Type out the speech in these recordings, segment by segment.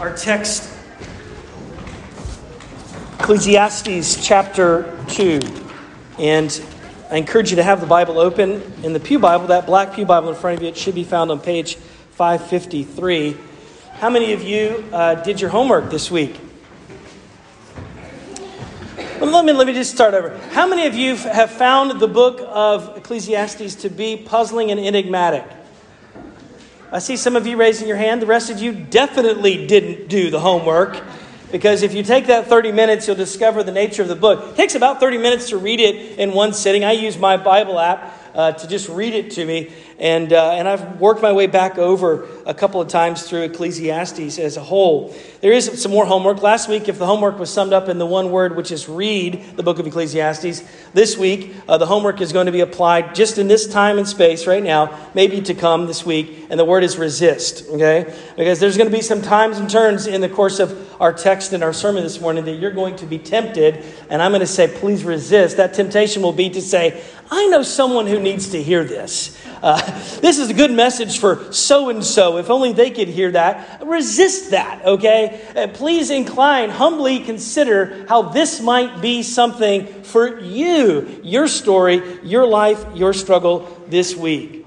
Our text, Ecclesiastes chapter 2. And I encourage you to have the Bible open in the Pew Bible, that black Pew Bible in front of you. It should be found on page 553. How many of you uh, did your homework this week? Let me, let me just start over. How many of you have found the book of Ecclesiastes to be puzzling and enigmatic? I see some of you raising your hand. The rest of you definitely didn't do the homework. Because if you take that 30 minutes, you'll discover the nature of the book. It takes about 30 minutes to read it in one sitting. I use my Bible app uh, to just read it to me. And, uh, and I've worked my way back over a couple of times through Ecclesiastes as a whole. There is some more homework. Last week, if the homework was summed up in the one word, which is read the book of Ecclesiastes, this week, uh, the homework is going to be applied just in this time and space right now, maybe to come this week, and the word is resist, okay? Because there's going to be some times and turns in the course of our text and our sermon this morning that you're going to be tempted, and I'm going to say, please resist. That temptation will be to say, I know someone who needs to hear this. Uh, this is a good message for so and so. If only they could hear that. Resist that, okay? Please incline, humbly consider how this might be something for you, your story, your life, your struggle this week.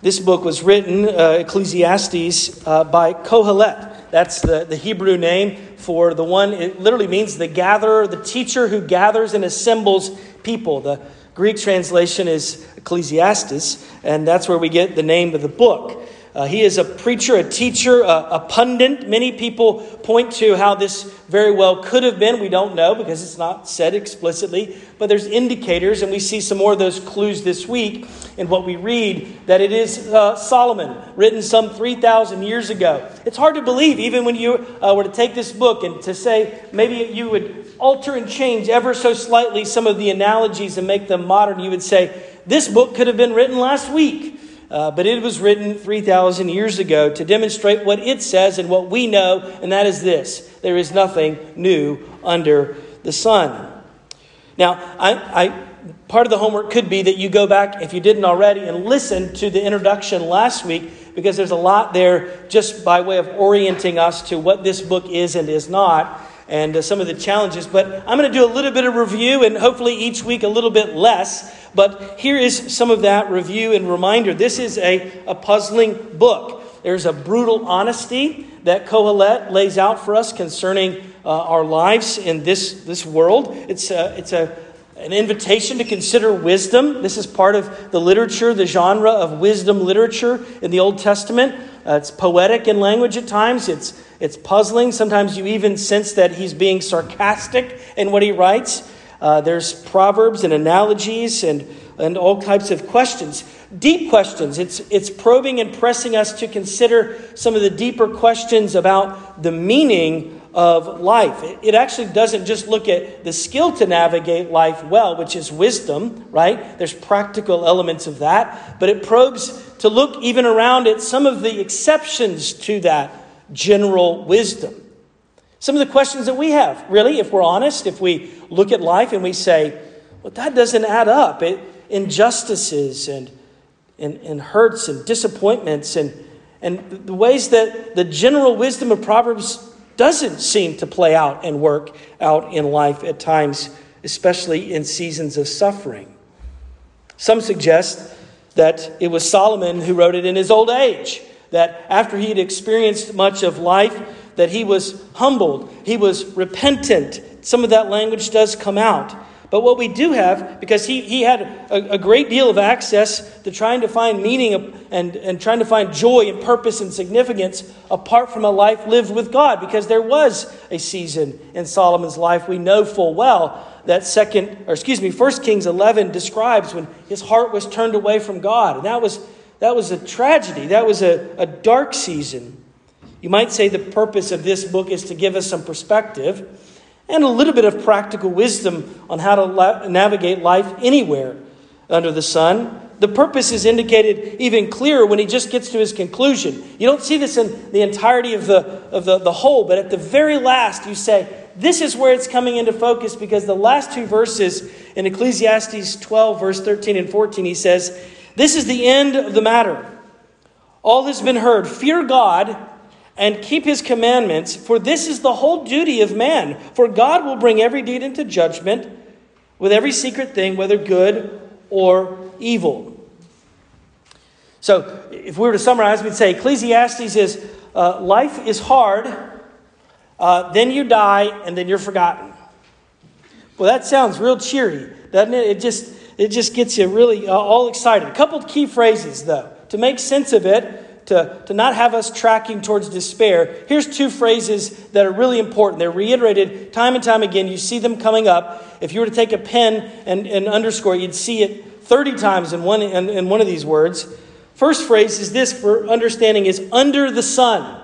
This book was written, uh, Ecclesiastes, uh, by Kohelet. That's the, the Hebrew name for the one, it literally means the gatherer, the teacher who gathers and assembles people. The Greek translation is Ecclesiastes, and that's where we get the name of the book. Uh, he is a preacher, a teacher, a, a, pundit. Many people point to how this very well could have been. We don't know because it's not said explicitly, but there's indicators, and we see some more of those clues this week in what we read that it is uh, Solomon, written some 3,000 years ago. It's hard to believe, even when you uh, were to take this book and to say maybe you would alter and change ever so slightly some of the analogies and make them modern, you would say, this book could have been written last week. Uh, but it was written 3,000 years ago to demonstrate what it says and what we know, and that is this there is nothing new under the sun. Now, I, I, part of the homework could be that you go back, if you didn't already, and listen to the introduction last week, because there's a lot there just by way of orienting us to what this book is and is not and uh, some of the challenges. But I'm going to do a little bit of review and hopefully each week a little bit less. But here is some of that review and reminder. This is a, a puzzling book. There's a brutal honesty that Kohelet lays out for us concerning uh, our lives in this, this world. It's, a, it's a, an invitation to consider wisdom. This is part of the literature, the genre of wisdom literature in the Old Testament. Uh, it's poetic in language at times, it's, it's puzzling. Sometimes you even sense that he's being sarcastic in what he writes. Uh, there's proverbs and analogies and, and all types of questions. Deep questions. It's, it's probing and pressing us to consider some of the deeper questions about the meaning of life. It, it actually doesn't just look at the skill to navigate life well, which is wisdom, right? There's practical elements of that, but it probes to look even around at some of the exceptions to that general wisdom. Some of the questions that we have, really, if we're honest, if we look at life and we say, well, that doesn't add up. It, injustices and, and, and hurts and disappointments and, and the ways that the general wisdom of Proverbs doesn't seem to play out and work out in life at times, especially in seasons of suffering. Some suggest that it was Solomon who wrote it in his old age that after he had experienced much of life, that he was humbled, he was repentant. Some of that language does come out. But what we do have, because he, he had a, a, great deal of access to trying to find meaning and, and trying to find joy and purpose and significance apart from a life lived with God, because there was a season in Solomon's life we know full well that second, or excuse me, First Kings 11 describes when his heart was turned away from God. And that was that was a tragedy. That was a, a dark season. You might say the purpose of this book is to give us some perspective and a little bit of practical wisdom on how to la- navigate life anywhere under the sun. The purpose is indicated even clearer when he just gets to his conclusion. You don't see this in the entirety of the, of the, the whole, but at the very last, you say, this is where it's coming into focus because the last two verses in Ecclesiastes 12, verse 13 and 14, he says, this is the end of the matter. All has been heard. Fear God and keep his commandments, for this is the whole duty of man. For God will bring every deed into judgment with every secret thing, whether good or evil. So, if we were to summarize, we'd say Ecclesiastes is uh, life is hard, uh, then you die, and then you're forgotten. Well, that sounds real cheery, doesn't it? It just, it just gets you really uh, all excited. A couple key phrases, though, to make sense of it, to, to not have us tracking towards despair. Here's two phrases that are really important. They're reiterated time and time again. You see them coming up. If you were to take a pen and, and underscore, you'd see it 30 times in one, in, in one of these words. First phrase is this for understanding is under the sun.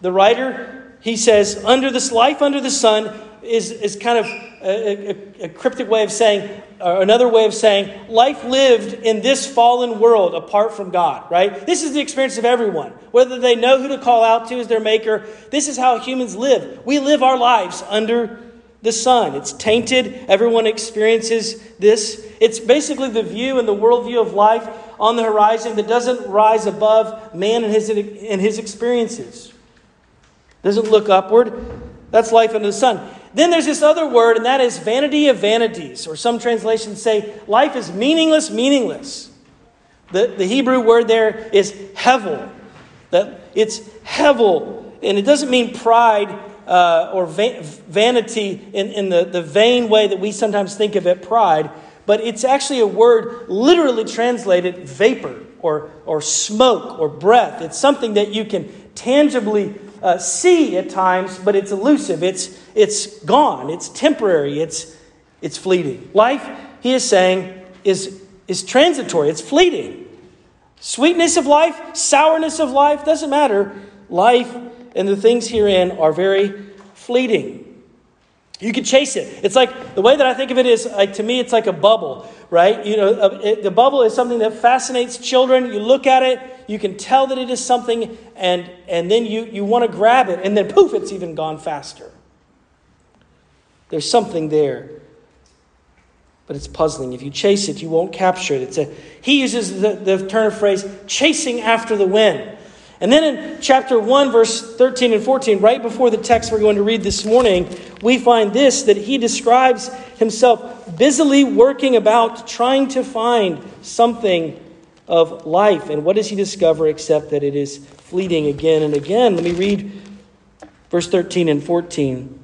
The writer, he says, under this life under the sun is, is kind of a, a, a cryptic way of saying, or another way of saying, life lived in this fallen world apart from God, right? This is the experience of everyone. Whether they know who to call out to as their maker, this is how humans live. We live our lives under the sun. It's tainted. Everyone experiences this. It's basically the view and the worldview of life on the horizon that doesn't rise above man and his, and his experiences. Doesn't look upward. That's life under the sun. Then there's this other word, and that is vanity of vanities, or some translations say life is meaningless, meaningless. The, the Hebrew word there is hevel. That it's hevel, and it doesn't mean pride uh, or va- vanity in, in the, the vain way that we sometimes think of it, pride, but it's actually a word literally translated vapor or, or smoke or breath. It's something that you can tangibly uh, see at times, but it's elusive. It's, it's gone. It's temporary. It's, it's fleeting. Life, he is saying, is, is transitory. It's fleeting. Sweetness of life, sourness of life, doesn't matter. Life and the things herein are very fleeting. You can chase it. It's like the way that I think of it is like to me, it's like a bubble, right? You know, it, the bubble is something that fascinates children. You look at it, you can tell that it is something, and and then you you want to grab it, and then poof, it's even gone faster. There's something there, but it's puzzling. If you chase it, you won't capture it. It's a he uses the, the turn of phrase "chasing after the wind." And then in chapter 1, verse 13 and 14, right before the text we're going to read this morning, we find this that he describes himself busily working about trying to find something of life. And what does he discover except that it is fleeting again and again? Let me read verse 13 and 14.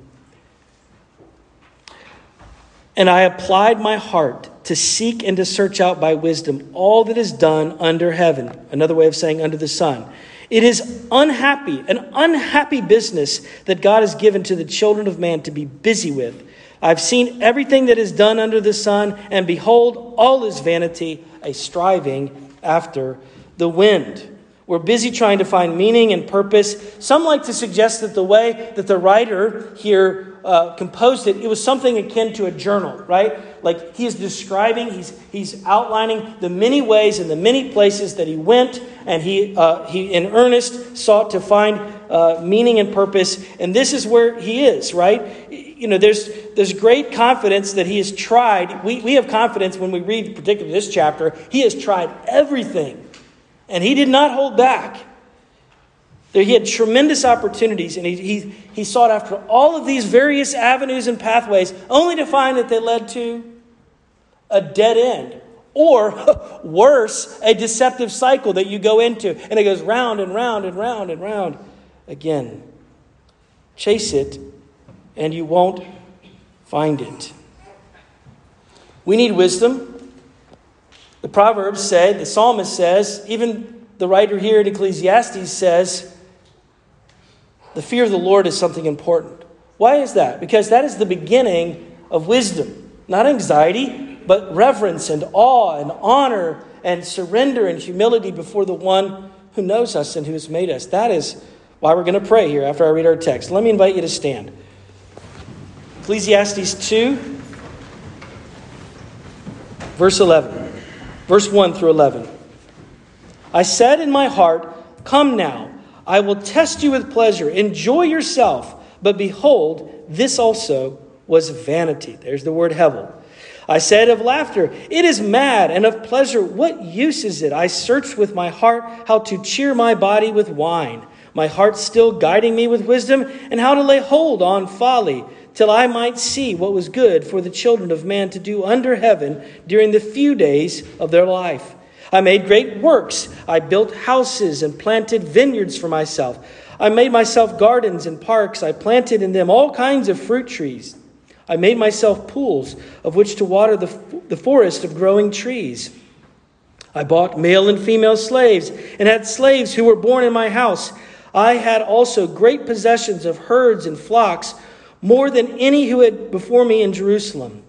And I applied my heart to seek and to search out by wisdom all that is done under heaven. Another way of saying under the sun. It is unhappy, an unhappy business that God has given to the children of man to be busy with. I've seen everything that is done under the sun, and behold, all is vanity, a striving after the wind. We're busy trying to find meaning and purpose. Some like to suggest that the way that the writer here uh, composed it, it was something akin to a journal, right? Like he is describing, he's, he's outlining the many ways and the many places that he went, and he, uh, he in earnest sought to find uh, meaning and purpose. And this is where he is, right? You know, there's, there's great confidence that he has tried. We, we have confidence when we read, particularly this chapter, he has tried everything, and he did not hold back. There, he had tremendous opportunities, and he, he, he sought after all of these various avenues and pathways, only to find that they led to a dead end. Or worse, a deceptive cycle that you go into, and it goes round and round and round and round again. Chase it, and you won't find it. We need wisdom. The Proverbs say, the psalmist says, even the writer here in Ecclesiastes says, the fear of the Lord is something important. Why is that? Because that is the beginning of wisdom. Not anxiety, but reverence and awe and honor and surrender and humility before the one who knows us and who has made us. That is why we're going to pray here after I read our text. Let me invite you to stand. Ecclesiastes 2, verse 11. Verse 1 through 11. I said in my heart, Come now I will test you with pleasure. Enjoy yourself. But behold, this also was vanity. There's the word hevel. I said of laughter, It is mad, and of pleasure, what use is it? I searched with my heart how to cheer my body with wine, my heart still guiding me with wisdom, and how to lay hold on folly, till I might see what was good for the children of man to do under heaven during the few days of their life. I made great works. I built houses and planted vineyards for myself. I made myself gardens and parks. I planted in them all kinds of fruit trees. I made myself pools of which to water the, the forest of growing trees. I bought male and female slaves and had slaves who were born in my house. I had also great possessions of herds and flocks, more than any who had before me in Jerusalem.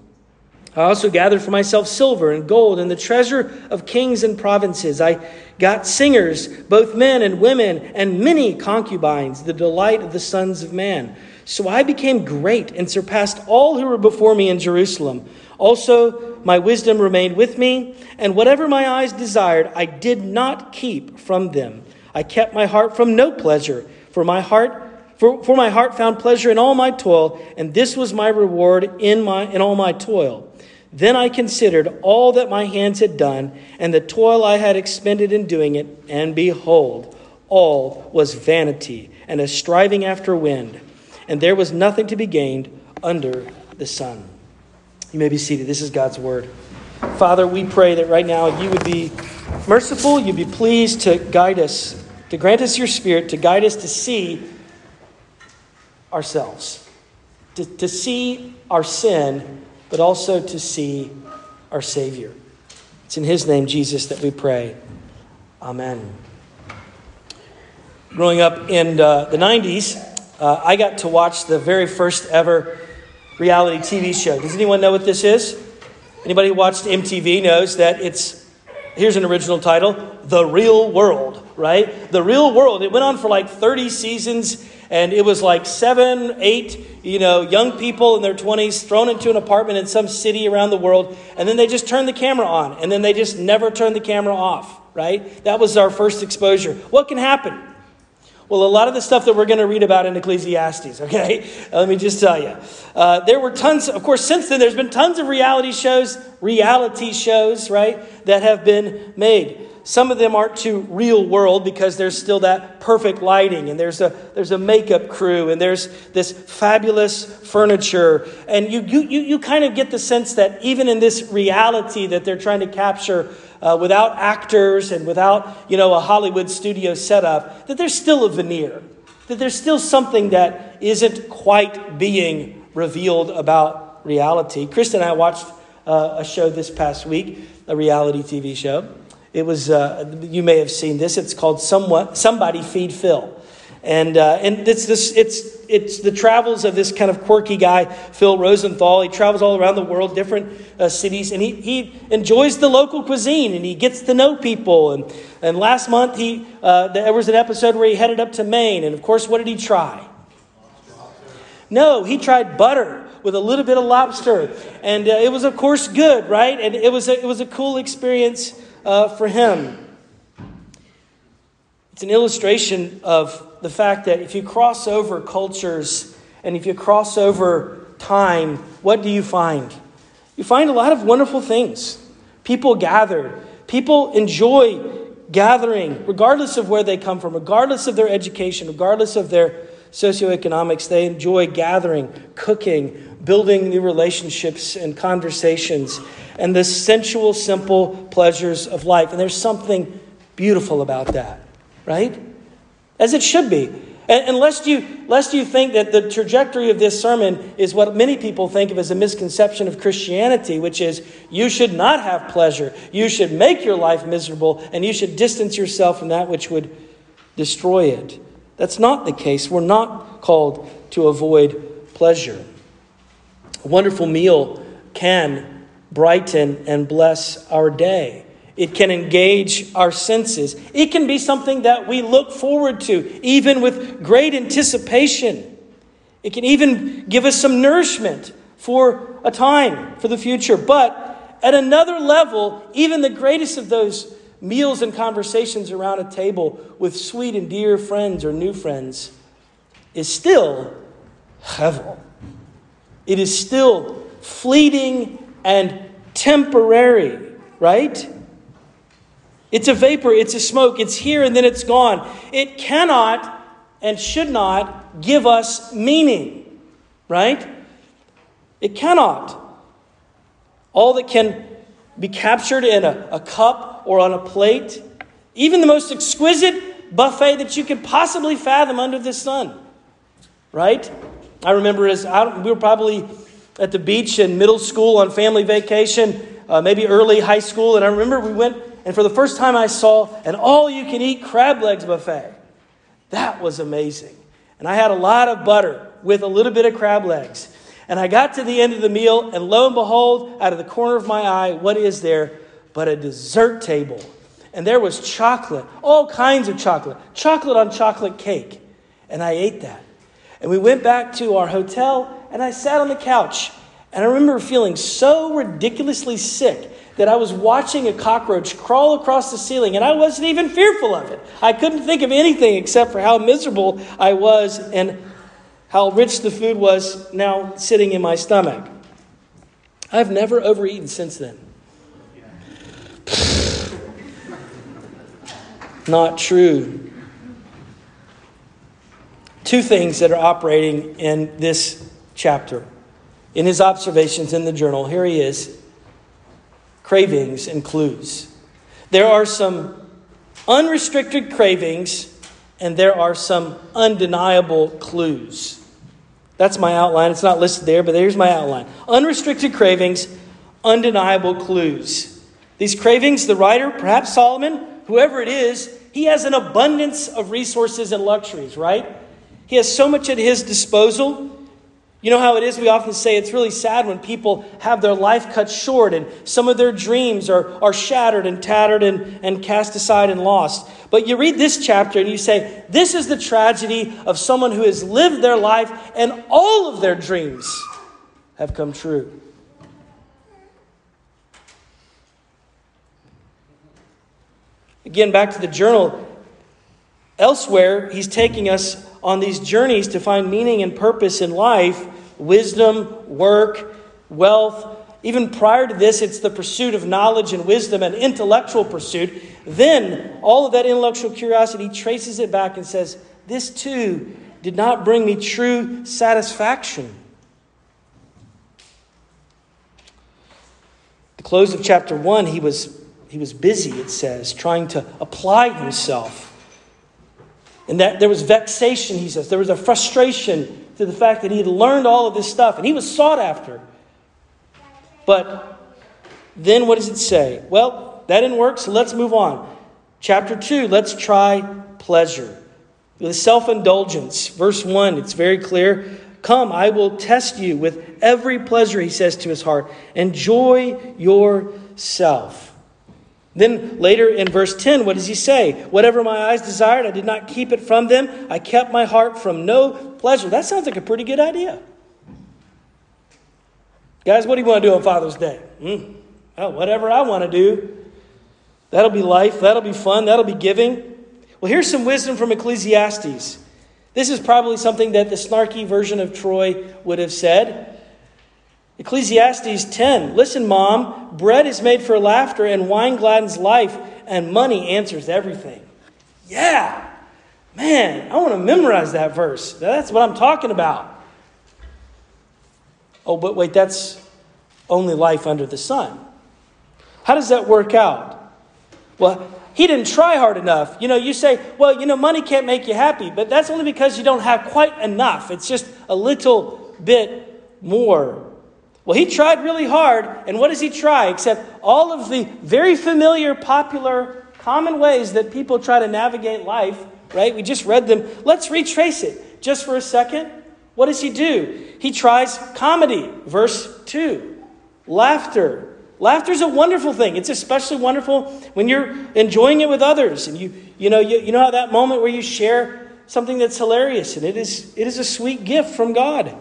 I also gathered for myself silver and gold and the treasure of kings and provinces. I got singers, both men and women, and many concubines, the delight of the sons of man. So I became great and surpassed all who were before me in Jerusalem. Also, my wisdom remained with me, and whatever my eyes desired, I did not keep from them. I kept my heart from no pleasure, for my heart for, for my heart found pleasure in all my toil, and this was my reward in my in all my toil. Then I considered all that my hands had done, and the toil I had expended in doing it, and behold, all was vanity and a striving after wind, and there was nothing to be gained under the sun. You may be seated. This is God's word. Father, we pray that right now you would be merciful, you'd be pleased to guide us, to grant us your spirit, to guide us to see ourselves, to, to see our sin, but also to see our Savior. It's in His name, Jesus, that we pray. Amen. Growing up in uh, the 90s, uh, I got to watch the very first ever reality TV show. Does anyone know what this is? Anybody who watched MTV knows that it's, here's an original title, The Real World, right? The Real World. It went on for like 30 seasons, and it was like seven, eight, you know, young people in their 20s thrown into an apartment in some city around the world, and then they just turned the camera on, and then they just never turned the camera off, right? That was our first exposure. What can happen? Well, a lot of the stuff that we're going to read about in Ecclesiastes, okay? Let me just tell you. Uh, there were tons, of course, since then, there's been tons of reality shows, reality shows, right, that have been made. Some of them aren't too real world because there's still that perfect lighting and there's a, there's a makeup crew and there's this fabulous furniture. And you, you, you, you kind of get the sense that even in this reality that they're trying to capture, uh, without actors and without, you know, a Hollywood studio setup, that there's still a veneer, that there's still something that isn't quite being revealed about reality. Krista and I watched uh, a show this past week, a reality TV show. It was, uh, you may have seen this. It's called Somewhat, Somebody Feed Phil. And, uh, and it's, this, it's, it's the travels of this kind of quirky guy, Phil Rosenthal. He travels all around the world, different uh, cities, and he, he enjoys the local cuisine and he gets to know people. And, and last month, he, uh, there was an episode where he headed up to Maine. And of course, what did he try? No, he tried butter with a little bit of lobster. And uh, it was, of course, good, right? And it was a, it was a cool experience uh, for him. It's an illustration of the fact that if you cross over cultures and if you cross over time, what do you find? You find a lot of wonderful things. People gather, people enjoy gathering, regardless of where they come from, regardless of their education, regardless of their socioeconomics. They enjoy gathering, cooking, building new relationships and conversations, and the sensual, simple pleasures of life. And there's something beautiful about that, right? as it should be. And, lest you, lest you think that the trajectory of this sermon is what many people think of as a misconception of Christianity, which is you should not have pleasure, you should make your life miserable, and you should distance yourself from that which would destroy it. That's not the case. We're not called to avoid pleasure. A wonderful meal can brighten and bless our day. It can engage our senses. It can be something that we look forward to, even with great anticipation. It can even give us some nourishment for a time, for the future. But at another level, even the greatest of those meals and conversations around a table with sweet and dear friends or new friends is still hevel. It is still fleeting and temporary, right? It's a vapor, it's a smoke, it's here and then it's gone. It cannot and should not give us meaning, right? It cannot. All that can be captured in a, a cup or on a plate, even the most exquisite buffet that you could possibly fathom under the sun, right? I remember as I, we were probably at the beach in middle school on family vacation, uh, maybe early high school, and I remember we went, and for the first time I saw an all you can eat crab legs buffet. That was amazing. And I had a lot of butter with a little bit of crab legs. And I got to the end of the meal, and lo and behold, out of the corner of my eye, what is there but a dessert table? And there was chocolate, all kinds of chocolate, chocolate on chocolate cake. And I ate that. And we went back to our hotel, and I sat on the couch. And I remember feeling so ridiculously sick that I was watching a cockroach crawl across the ceiling, and I wasn't even fearful of it. I couldn't think of anything except for how miserable I was and how rich the food was now sitting in my stomach. I've never overeaten since then. Not true. Two things that are operating in this chapter. In his observations in the journal, here he is cravings and clues. There are some unrestricted cravings, and there are some undeniable clues. That's my outline. It's not listed there, but here's my outline. Unrestricted cravings, undeniable clues. These cravings, the writer, perhaps Solomon, whoever it is, he has an abundance of resources and luxuries, right? He has so much at his disposal. You know how it is? We often say it's really sad when people have their life cut short and some of their dreams are, are shattered and tattered and, and cast aside and lost. But you read this chapter and you say, This is the tragedy of someone who has lived their life and all of their dreams have come true. Again, back to the journal. Elsewhere, he's taking us on these journeys to find meaning and purpose in life wisdom, work, wealth. Even prior to this, it's the pursuit of knowledge and wisdom and intellectual pursuit. Then, all of that intellectual curiosity traces it back and says, This too did not bring me true satisfaction. The close of chapter 1, he was, he was busy, it says, trying to apply himself and that there was vexation, he says. There was a frustration to the fact that he had learned all of this stuff and he was sought after. But then what does it say? Well, that didn't work, so let's move on. Chapter 2, let's try pleasure. The self indulgence. Verse 1, it's very clear. Come, I will test you with every pleasure, he says to his heart. Enjoy yourself. Then later in verse 10, what does he say? Whatever my eyes desired, I did not keep it from them. I kept my heart from no pleasure. That sounds like a pretty good idea. Guys, what do you want to do on Father's Day? Mm, whatever I want to do. That'll be life. That'll be fun. That'll be giving. Well, here's some wisdom from Ecclesiastes. This is probably something that the snarky version of Troy would have said. Ecclesiastes 10 Listen, mom, bread is made for laughter, and wine gladdens life, and money answers everything. Yeah! Man, I want to memorize that verse. That's what I'm talking about. Oh, but wait, that's only life under the sun. How does that work out? Well, he didn't try hard enough. You know, you say, well, you know, money can't make you happy, but that's only because you don't have quite enough. It's just a little bit more well, he tried really hard, and what does he try? Except all of the very familiar, popular, common ways that people try to navigate life, right? We just read them. Let's retrace it just for a second. What does he do? He tries comedy, verse 2. Laughter. Laughter is a wonderful thing. It's especially wonderful when you're enjoying it with others. And you, you, know, you, you know how that moment where you share something that's hilarious, and it is, it is a sweet gift from God.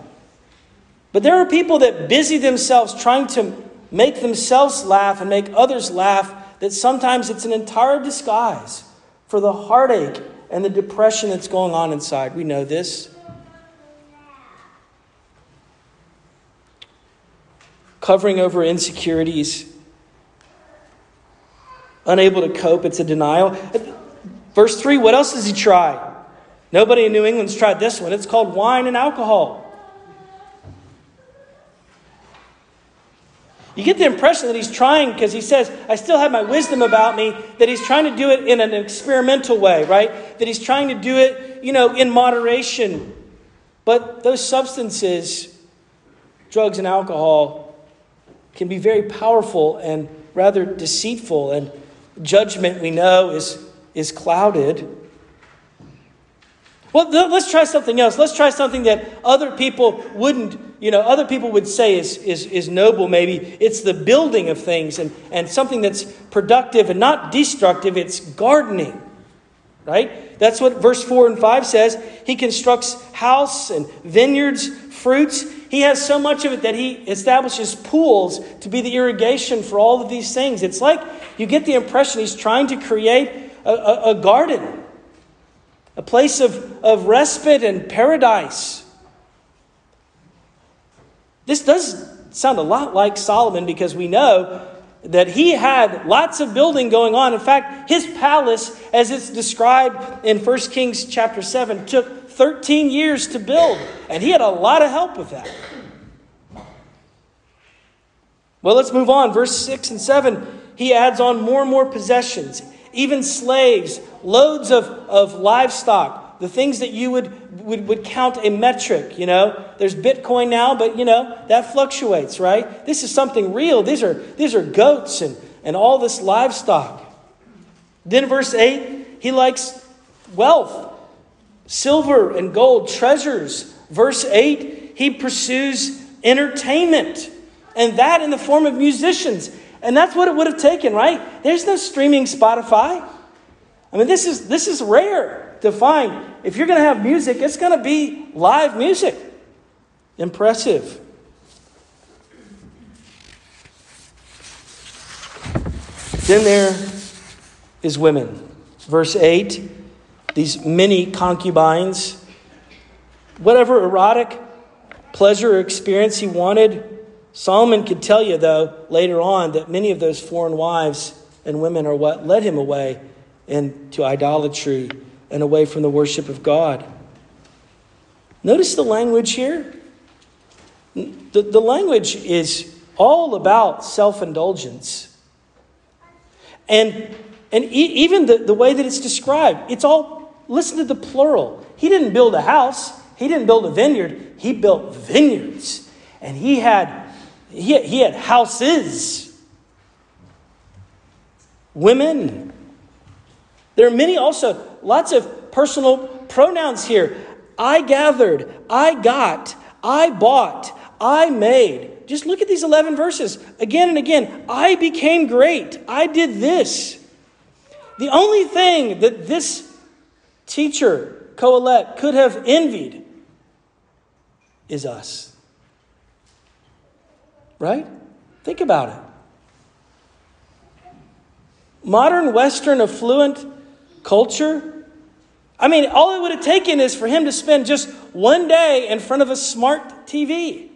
But there are people that busy themselves trying to make themselves laugh and make others laugh, that sometimes it's an entire disguise for the heartache and the depression that's going on inside. We know this. Covering over insecurities, unable to cope, it's a denial. Verse 3, what else does he try? Nobody in New England's tried this one. It's called wine and alcohol. You get the impression that he's trying, because he says, I still have my wisdom about me, that he's trying to do it in an experimental way, right? That he's trying to do it, you know, in moderation. But those substances, drugs and alcohol, can be very powerful and rather deceitful, and judgment, we know, is, is clouded. Well, let's try something else. Let's try something that other people wouldn't you know, other people would say is, is, is noble, maybe. It's the building of things and, and something that's productive and not destructive, it's gardening. Right? That's what verse 4 and 5 says. He constructs house and vineyards, fruits. He has so much of it that he establishes pools to be the irrigation for all of these things. It's like you get the impression he's trying to create a, a, a garden, a place of, of respite and paradise. This does sound a lot like Solomon because we know that he had lots of building going on. In fact, his palace, as it's described in 1 Kings chapter 7, took 13 years to build, and he had a lot of help with that. Well, let's move on. Verse 6 and 7, he adds on more and more possessions, even slaves, loads of, of livestock the things that you would, would, would count a metric, you know. There's Bitcoin now, but, you know, that fluctuates, right? This is something real. These are, these are goats and, and all this livestock. Then, verse 8, he likes wealth, silver and gold, treasures. Verse 8, he pursues entertainment, and that in the form of musicians. And that's what it would have taken, right? There's no streaming Spotify. I mean, this is, this is rare to find if you're going to have music, it's going to be live music. Impressive. Then there is women. Verse 8 these many concubines, whatever erotic pleasure or experience he wanted. Solomon could tell you, though, later on, that many of those foreign wives and women are what led him away into idolatry and away from the worship of God. Notice the language here. The, the language is all about self indulgence. And, and e- even the, the way that it's described, it's all, listen to the plural. He didn't build a house, he didn't build a vineyard, he built vineyards. And he had, he had, he had houses, women. There are many also lots of personal pronouns here. I gathered, I got, I bought, I made. Just look at these 11 verses again and again. I became great. I did this. The only thing that this teacher, Kohelet, could have envied is us. Right? Think about it. Modern Western affluent culture I mean, all it would have taken is for him to spend just one day in front of a smart TV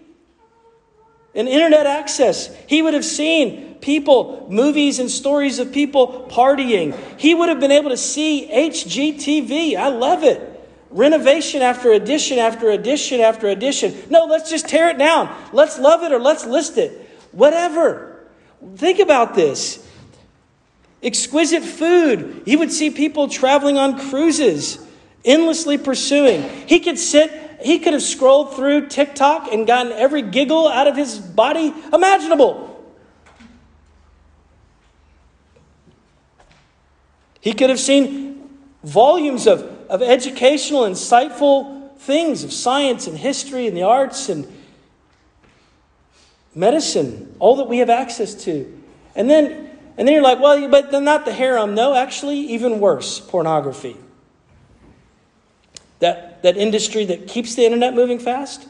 and internet access. He would have seen people, movies and stories of people partying. He would have been able to see HGTV. I love it. Renovation after addition after addition after addition. No, let's just tear it down. Let's love it or let's list it. Whatever. Think about this. Exquisite food. He would see people traveling on cruises, endlessly pursuing. He could sit, he could have scrolled through TikTok and gotten every giggle out of his body imaginable. He could have seen volumes of, of educational, insightful things of science and history and the arts and medicine, all that we have access to. And then and then you're like, well, but then not the harem. No, actually, even worse pornography. That, that industry that keeps the internet moving fast.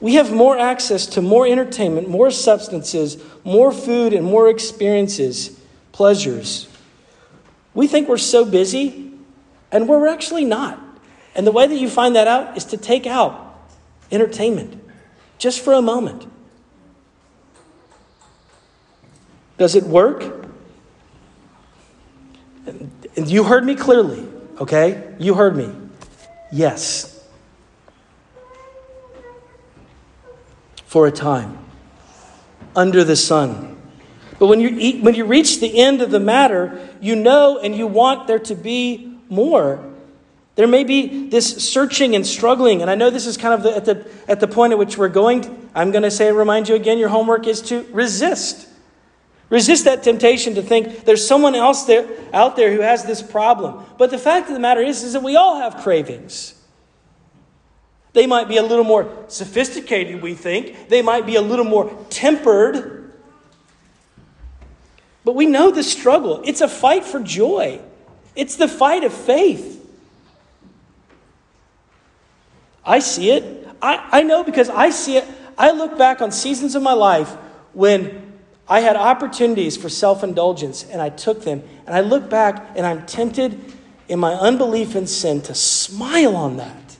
We have more access to more entertainment, more substances, more food, and more experiences, pleasures. We think we're so busy, and we're actually not. And the way that you find that out is to take out entertainment just for a moment. Does it work? And you heard me clearly, okay? You heard me. Yes. For a time, under the sun. But when you, eat, when you reach the end of the matter, you know and you want there to be more. There may be this searching and struggling, and I know this is kind of the, at, the, at the point at which we're going. I'm going to say, remind you again, your homework is to resist. Resist that temptation to think there's someone else there, out there who has this problem. But the fact of the matter is, is that we all have cravings. They might be a little more sophisticated, we think. They might be a little more tempered. But we know the struggle. It's a fight for joy, it's the fight of faith. I see it. I, I know because I see it. I look back on seasons of my life when I had opportunities for self indulgence and I took them. And I look back and I'm tempted in my unbelief and sin to smile on that.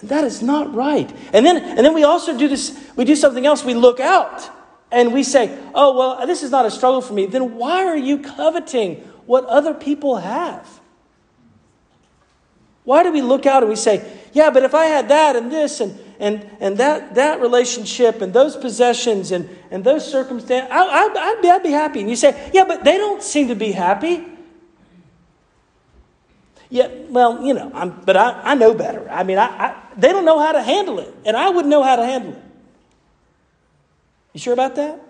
And that is not right. And then, and then we also do this, we do something else. We look out and we say, oh, well, this is not a struggle for me. Then why are you coveting what other people have? Why do we look out and we say, yeah, but if I had that and this and, and, and that, that relationship and those possessions and, and those circumstances, I, I, I'd, be, I'd be happy. And you say, yeah, but they don't seem to be happy. Yeah, well, you know, I'm, but I, I know better. I mean, I, I, they don't know how to handle it, and I wouldn't know how to handle it. You sure about that?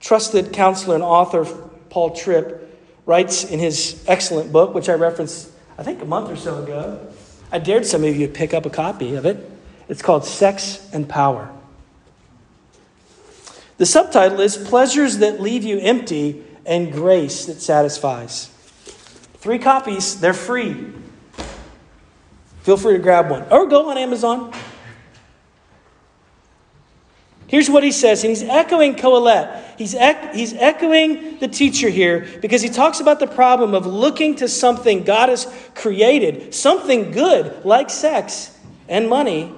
Trusted counselor and author Paul Tripp writes in his excellent book, which I referenced, I think, a month or so ago. I dared some of you to pick up a copy of it. It's called Sex and Power. The subtitle is Pleasures That Leave You Empty and Grace That Satisfies. Three copies, they're free. Feel free to grab one. Or go on Amazon. Here's what he says, and he's echoing Kohelet. He's, ec- he's echoing the teacher here because he talks about the problem of looking to something God has created, something good like sex and money.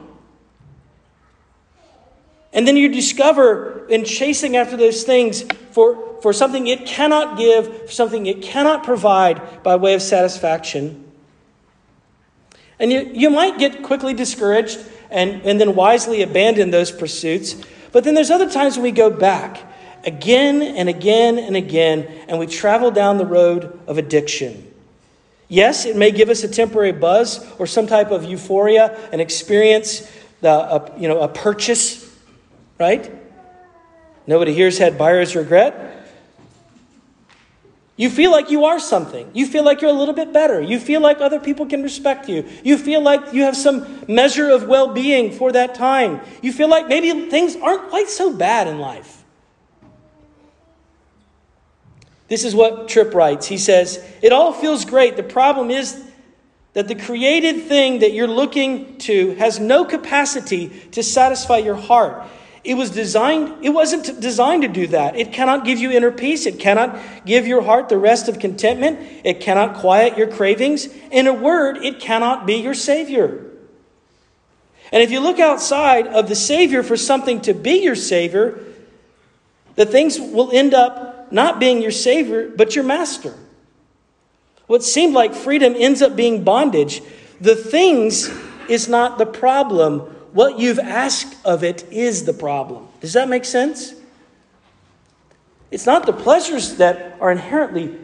And then you discover in chasing after those things for, for something it cannot give, something it cannot provide by way of satisfaction. And you, you might get quickly discouraged and, and then wisely abandon those pursuits. But then there's other times when we go back again and again and again, and we travel down the road of addiction. Yes, it may give us a temporary buzz or some type of euphoria, an experience, the, you know, a purchase, right? Nobody here's had buyer's regret. You feel like you are something. You feel like you're a little bit better. You feel like other people can respect you. You feel like you have some measure of well being for that time. You feel like maybe things aren't quite so bad in life. This is what Tripp writes. He says, It all feels great. The problem is that the created thing that you're looking to has no capacity to satisfy your heart. It was designed, it wasn't designed to do that. It cannot give you inner peace. It cannot give your heart the rest of contentment. It cannot quiet your cravings. In a word, it cannot be your Savior. And if you look outside of the Savior for something to be your Savior, the things will end up not being your Savior, but your master. What seemed like freedom ends up being bondage. The things is not the problem what you've asked of it is the problem. Does that make sense? It's not the pleasures that are inherently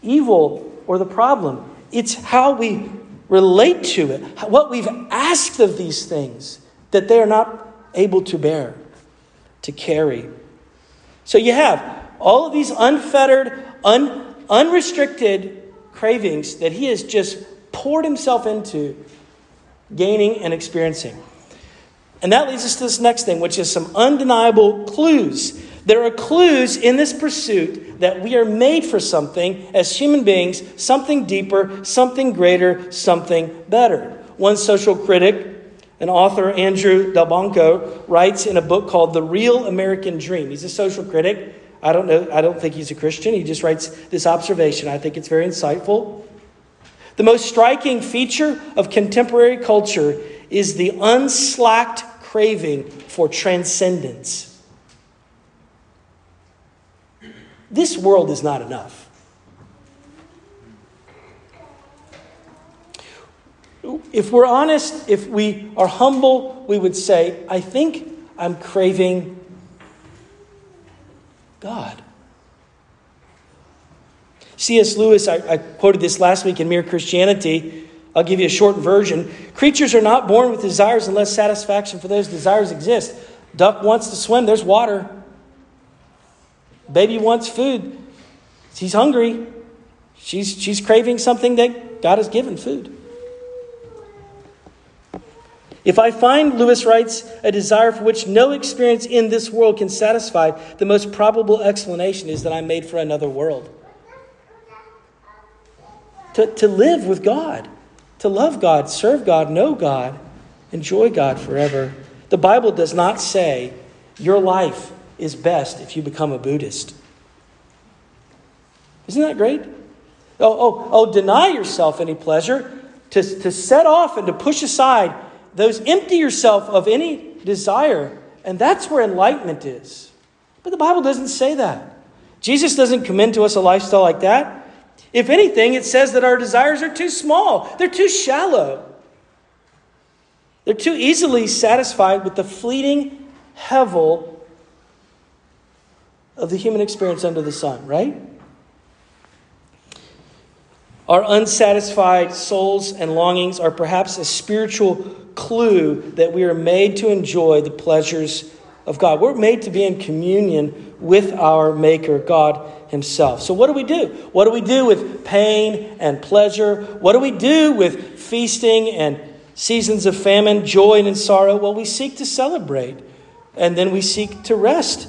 evil or the problem, it's how we relate to it, what we've asked of these things that they are not able to bear, to carry. So you have all of these unfettered, un, unrestricted cravings that he has just poured himself into gaining and experiencing. And that leads us to this next thing, which is some undeniable clues. There are clues in this pursuit that we are made for something as human beings, something deeper, something greater, something better. One social critic, an author, Andrew Delbanco, writes in a book called The Real American Dream. He's a social critic. I don't know, I don't think he's a Christian. He just writes this observation. I think it's very insightful. The most striking feature of contemporary culture is the unslacked craving for transcendence. this world is not enough. If we're honest, if we are humble, we would say, I think I'm craving God. C.S. Lewis, I, I, quoted this last week in Mere Christianity. I'll give you a short version. Creatures are not born with desires unless satisfaction for those desires exists. Duck wants to swim, there's water. Baby wants food, she's hungry. She's, she's craving something that God has given food. If I find, Lewis writes, a desire for which no experience in this world can satisfy, the most probable explanation is that I'm made for another world. To, to live with God, to love God, serve God, know God, enjoy God forever. The Bible does not say your life is best if you become a Buddhist. Isn't that great? Oh, oh, oh, deny yourself any pleasure, to, to set off and to push aside those empty yourself of any desire, and that's where enlightenment is. But the Bible doesn't say that. Jesus doesn't commend to us a lifestyle like that. If anything, it says that our desires are too small, they're too shallow. They're too easily satisfied with the fleeting hevel of the human experience under the sun, right? Our unsatisfied souls and longings are perhaps a spiritual clue that we are made to enjoy the pleasures of God. We're made to be in communion with our Maker, God Himself. So, what do we do? What do we do with pain and pleasure? What do we do with feasting and seasons of famine, joy and sorrow? Well, we seek to celebrate and then we seek to rest.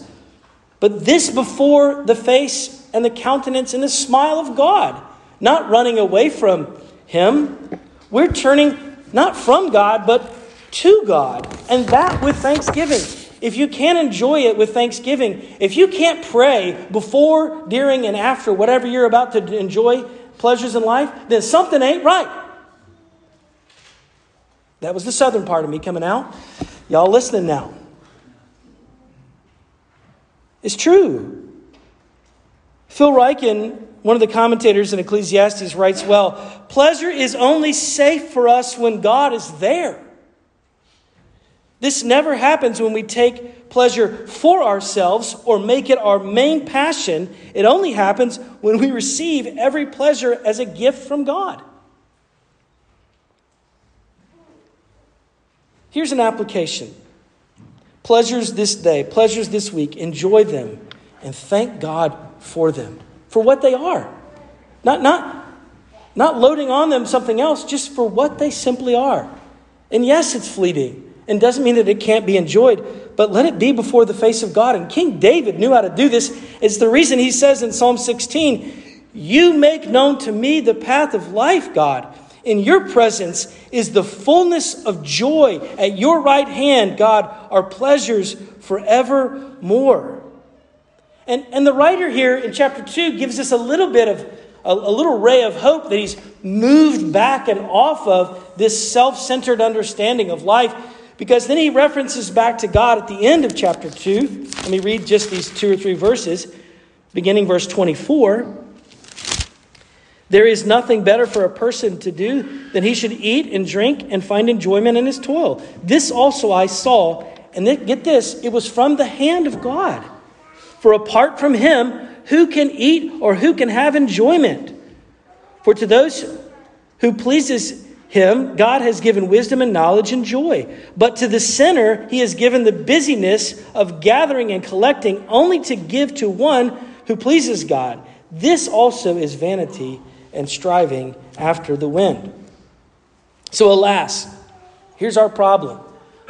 But this before the face and the countenance and the smile of God not running away from Him. We're turning not from God, but to God, and that with thanksgiving. If you can't enjoy it with thanksgiving, if you can't pray before, during, and after whatever you're about to enjoy pleasures in life, then something ain't right. That was the southern part of me coming out. Y'all listening now. It's true. Phil Ryken one of the commentators in Ecclesiastes writes well pleasure is only safe for us when God is there. This never happens when we take pleasure for ourselves or make it our main passion. It only happens when we receive every pleasure as a gift from God. Here's an application pleasures this day, pleasures this week, enjoy them, and thank God for them for what they are. Not, not, not loading on them something else, just for what they simply are. And yes, it's fleeting and doesn't mean that it can't be enjoyed, but let it be before the face of God. And King David knew how to do this. It's the reason he says in Psalm 16, You make known to me the path of life, God. In your presence is the fullness of joy. At your right hand, God, are pleasures forevermore. And, and the writer here in chapter 2 gives us a little bit of a, a little ray of hope that he's moved back and off of this self centered understanding of life because then he references back to God at the end of chapter 2. Let me read just these two or three verses, beginning verse 24. There is nothing better for a person to do than he should eat and drink and find enjoyment in his toil. This also I saw, and get this, it was from the hand of God. For apart from him, who can eat or who can have enjoyment? For to those who pleases him, God has given wisdom and knowledge and joy. But to the sinner, he has given the busyness of gathering and collecting only to give to one who pleases God. This also is vanity and striving after the wind. So, alas, here's our problem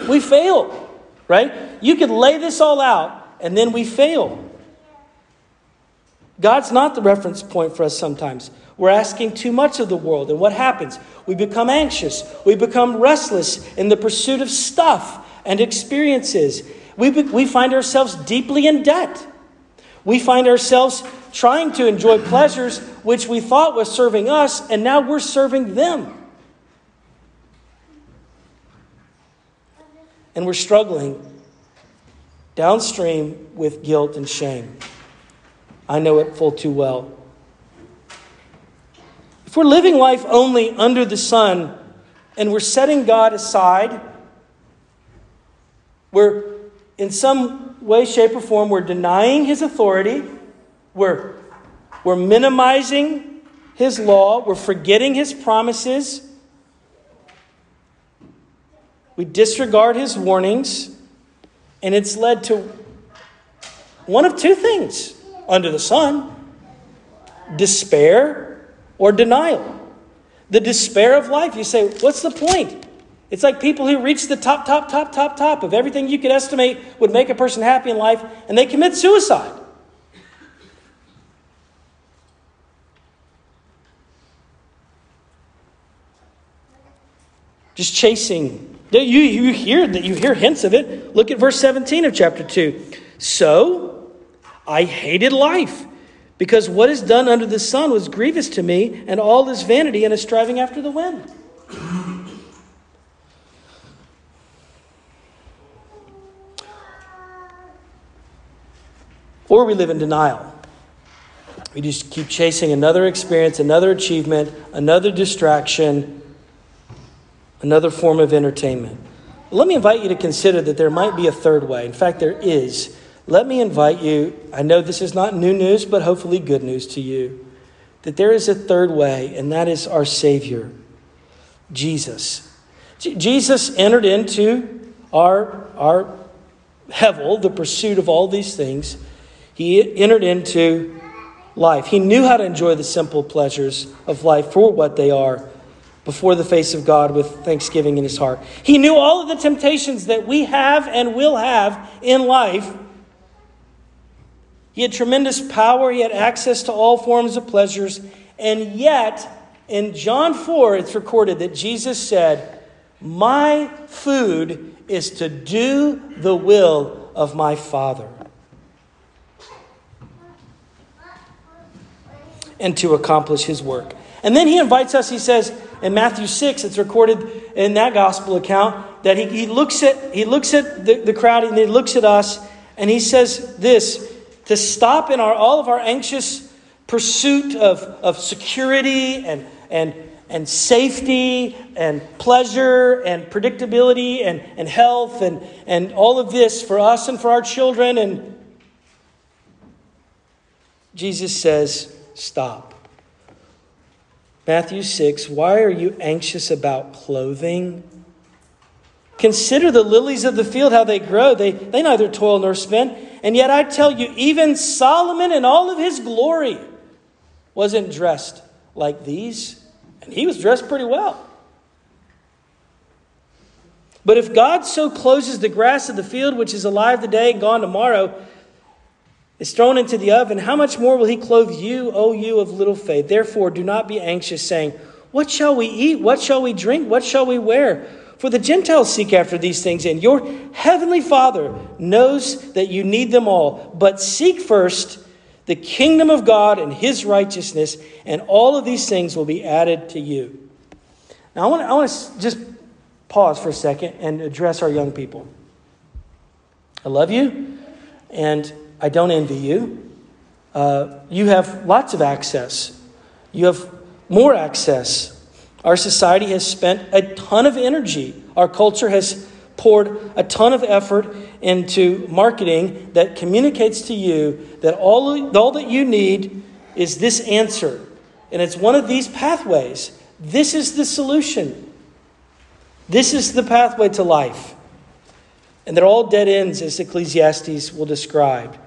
we fail, right? You could lay this all out and then we fail. God's not the reference point for us sometimes. We're asking too much of the world, and what happens? We become anxious. We become restless in the pursuit of stuff and experiences. We, be, we find ourselves deeply in debt. We find ourselves trying to enjoy pleasures which we thought was serving us, and now we're serving them. And we're struggling downstream with guilt and shame. I know it full too well. If we're living life only under the sun and we're setting God aside, we're in some way, shape, or form, we're denying his authority, we're, we're minimizing his law, we're forgetting his promises, we disregard his warnings, and it's led to one of two things under the sun despair or denial. The despair of life. You say, what's the point? It's like people who reach the top, top, top, top, top of everything you could estimate would make a person happy in life, and they commit suicide. Just chasing. You, you hear that you hear hints of it. Look at verse 17 of chapter 2. So I hated life, because what is done under the sun was grievous to me, and all is vanity and a striving after the wind. Or we live in denial. We just keep chasing another experience, another achievement, another distraction, another form of entertainment. Let me invite you to consider that there might be a third way. In fact, there is. Let me invite you, I know this is not new news, but hopefully good news to you, that there is a third way, and that is our Savior, Jesus. Jesus entered into our, our hevel, the pursuit of all these things he entered into life. He knew how to enjoy the simple pleasures of life for what they are before the face of God with thanksgiving in his heart. He knew all of the temptations that we have and will have in life. He had tremendous power, he had access to all forms of pleasures, and yet, in John 4, it's recorded that Jesus said, My food is to do the will of my Father. and to accomplish his work. And then he invites us, he says in Matthew 6, it's recorded in that gospel account, that he, he looks at, he looks at the, the crowd and he looks at us and he says this to stop in our, all of our anxious pursuit of, of security and, and, and safety and pleasure and predictability and, and health and, and all of this for us and for our children. And Jesus says, stop. Matthew 6 Why are you anxious about clothing? Consider the lilies of the field, how they grow. They, they neither toil nor spin. And yet I tell you, even Solomon in all of his glory wasn't dressed like these. And he was dressed pretty well. But if God so closes the grass of the field, which is alive today and gone tomorrow, is thrown into the oven, how much more will he clothe you, O you of little faith? Therefore, do not be anxious, saying, What shall we eat? What shall we drink? What shall we wear? For the Gentiles seek after these things, and your heavenly Father knows that you need them all. But seek first the kingdom of God and his righteousness, and all of these things will be added to you. Now, I want to, I just pause for a second and address our young people. I love you, and I don't envy you. Uh, you have lots of access, you have more access. Our society has spent a ton of energy, our culture has poured a ton of effort into marketing that communicates to you that all, all that you need is this answer. And it's one of these pathways. This is the solution. This is the pathway to life. And they're all dead ends, as Ecclesiastes will describe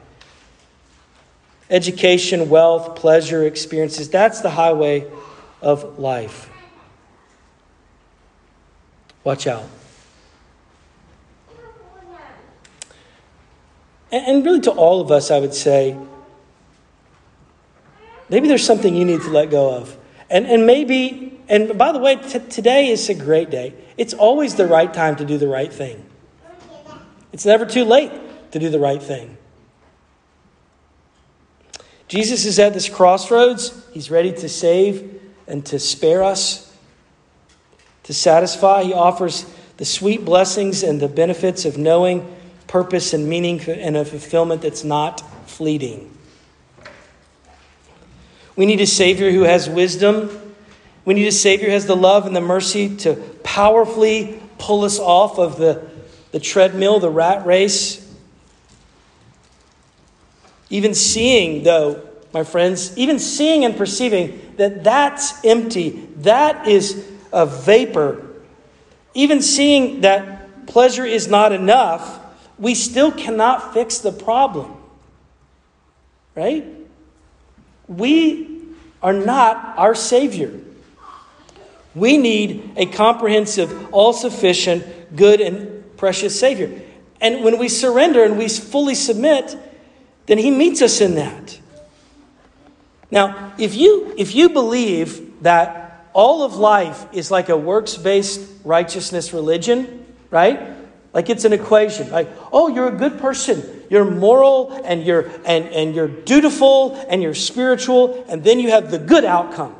education, wealth, pleasure, experiences. That's the highway of life. Watch out. And really, to all of us, I would say, maybe there's something you need to let go of. And, and maybe, and by the way, t- today is a great day. It's always the right time to do the right thing. It's never too late to do the right thing. Jesus is at this crossroads. He's ready to save and to spare us, to satisfy. He offers the sweet blessings and the benefits of knowing purpose and meaning and a fulfillment that's not fleeting. We need a Savior who has wisdom. We need a Savior who has the love and the mercy to powerfully pull us off of the, the treadmill, the rat race. Even seeing, though, my friends, even seeing and perceiving that that's empty, that is a vapor, even seeing that pleasure is not enough, we still cannot fix the problem. Right? We are not our Savior. We need a comprehensive, all sufficient, good, and precious Savior. And when we surrender and we fully submit, then He meets us in that. Now, if you, if you believe that all of life is like a works based righteousness religion, right? Like it's an equation. Like, oh, you're a good person. You're moral and you're and, and you're dutiful and you're spiritual, and then you have the good outcome.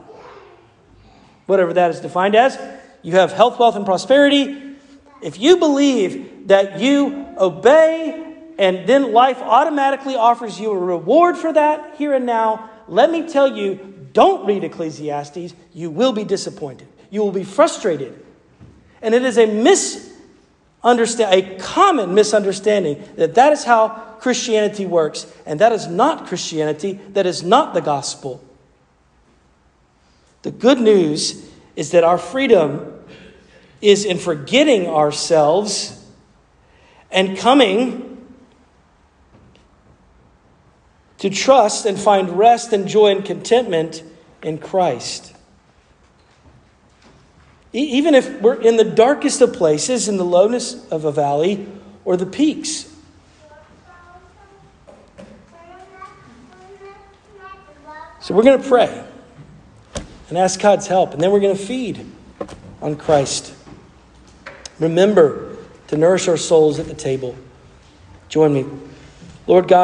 Whatever that is defined as. You have health, wealth, and prosperity. If you believe that you obey and then life automatically offers you a reward for that here and now, let me tell you, don't read Ecclesiastes. You will be disappointed. You will be frustrated. And it is a misunderstand, a common misunderstanding that that is how Christianity works, and that is not Christianity. That is not the gospel. The good news is that our freedom is in forgetting ourselves and coming to trust and find rest and joy and contentment in Christ. Even if we're in the darkest of places, in the lowness of a valley or the peaks. So we're going to pray and ask God's help, and then we're going to feed on Christ. Remember to nourish our souls at the table. Join me. Lord God,